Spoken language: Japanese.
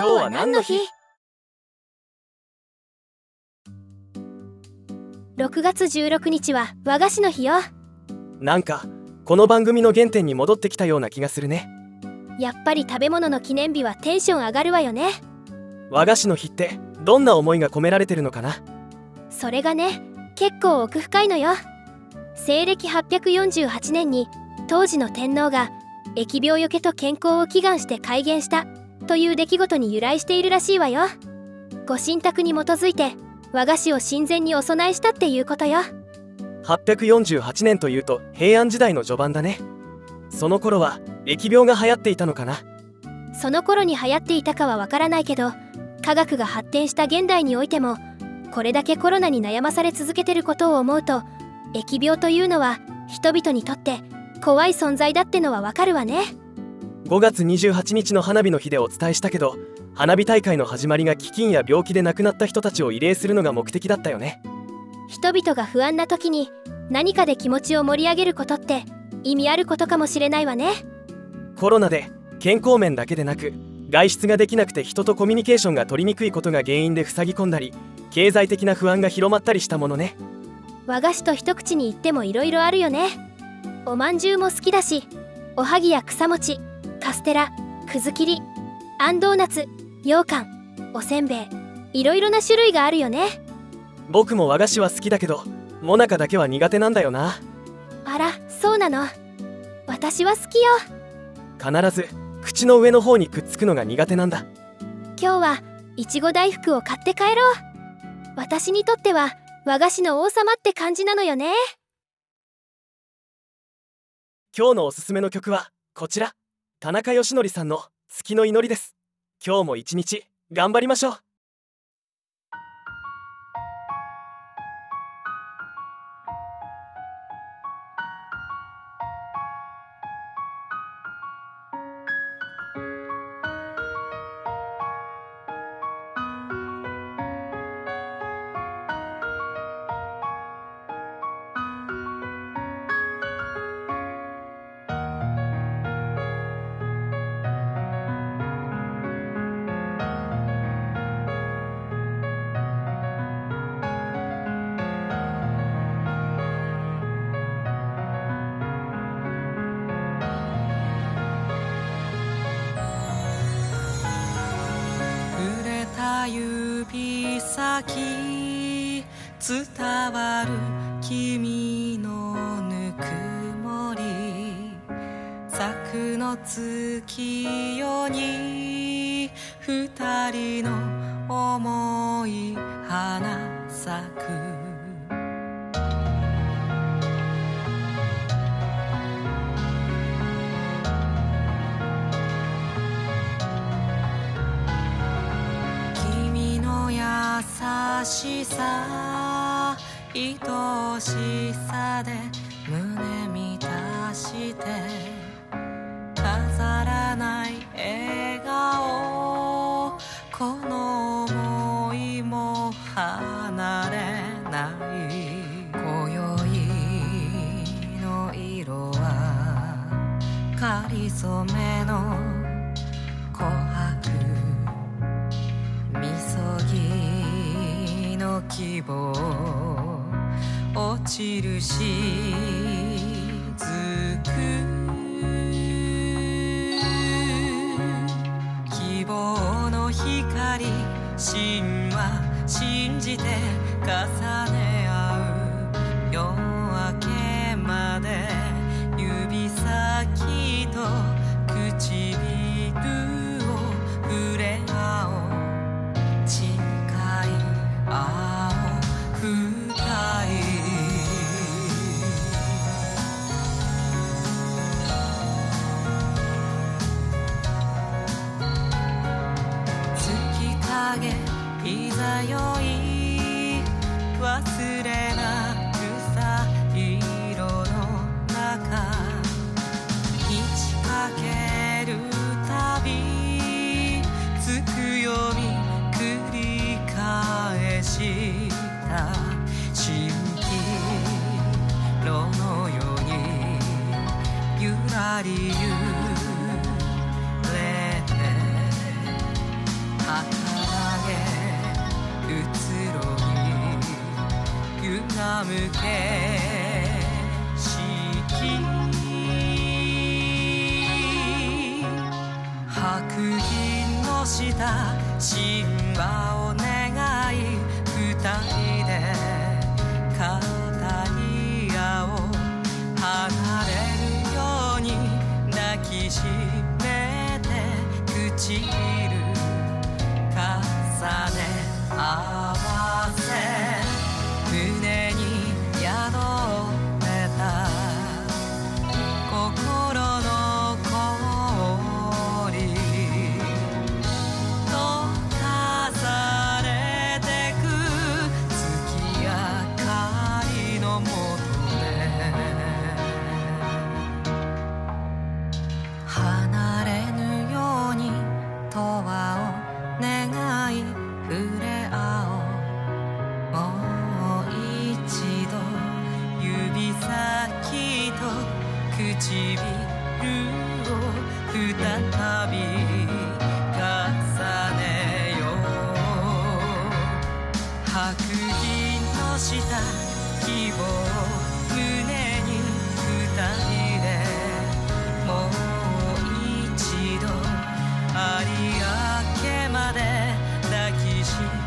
今日は何の日 ?6 月16日は和菓子の日よ。なんかこの番組の原点に戻ってきたような気がするね。やっぱり食べ物の記念日はテンション上がるわよね。和菓子の日ってどんな思いが込められてるのかな？それがね結構奥深いのよ。西暦848年に当時の天皇が疫病よけと健康を祈願して改元したという出来事に由来しているらしいわよ。ご神託に基づいて和菓子を神前にお供えしたっていうことよ。848年というと平安時代の序盤だね。その頃は疫病が流行っていたのかな。その頃に流行っていたかはわからないけど科学が発展した現代においてもこれだけコロナに悩まされ続けてることを思うと疫病というのは人々にとって怖い存在だってのはわかるわね5月28日の花火の日でお伝えしたけど花火大会の始まりが飢饉や病気で亡くなった人たちを慰霊するのが目的だったよね。人々が不安な時に何かで気持ちを盛り上げることって意味あることかもしれないわね。コロナで健康面だけでなく外出ができなくて人とコミュニケーションが取りにくいことが原因で塞ぎ込んだり経済的な不安が広まったりしたものね。和菓子と一口に言っても色々あるよね。おまんじゅうも好きだしおはぎや草餅カステラくず切りあんドーナツ羊羹おせんべいいろいろな種類があるよね。僕も和菓子は好きだけどモナカだけは苦手なんだよな。あらそうなの。私は好きよ。必ず口の上の方にくっつくのが苦手なんだ。今日はいちご大福を買って帰ろう。私にとっては和菓子の王様って感じなのよね。今日のおすすめの曲はこちら田中義則さんの月の祈りです。今日も一日頑張りましょう。指先伝わる君のぬくもり咲くの月夜に二人の思い花咲く。しさ愛しさで胸満たして飾らない笑顔この想いも離れない。今宵の色はかりそめの希望。落ちるしずく。希望の光神話信じて重ね合う。月影いざよい忘れなくさ色の中満ちかけるたびつくよみ繰り返した。蜃気楼のようにゆらり揺れて白銀の下神話を願い二人で語り合おう離れるように抱きしめて唇重ね合われ合おうもう一度指先と唇を再び重ねよう。白銀の下希望。う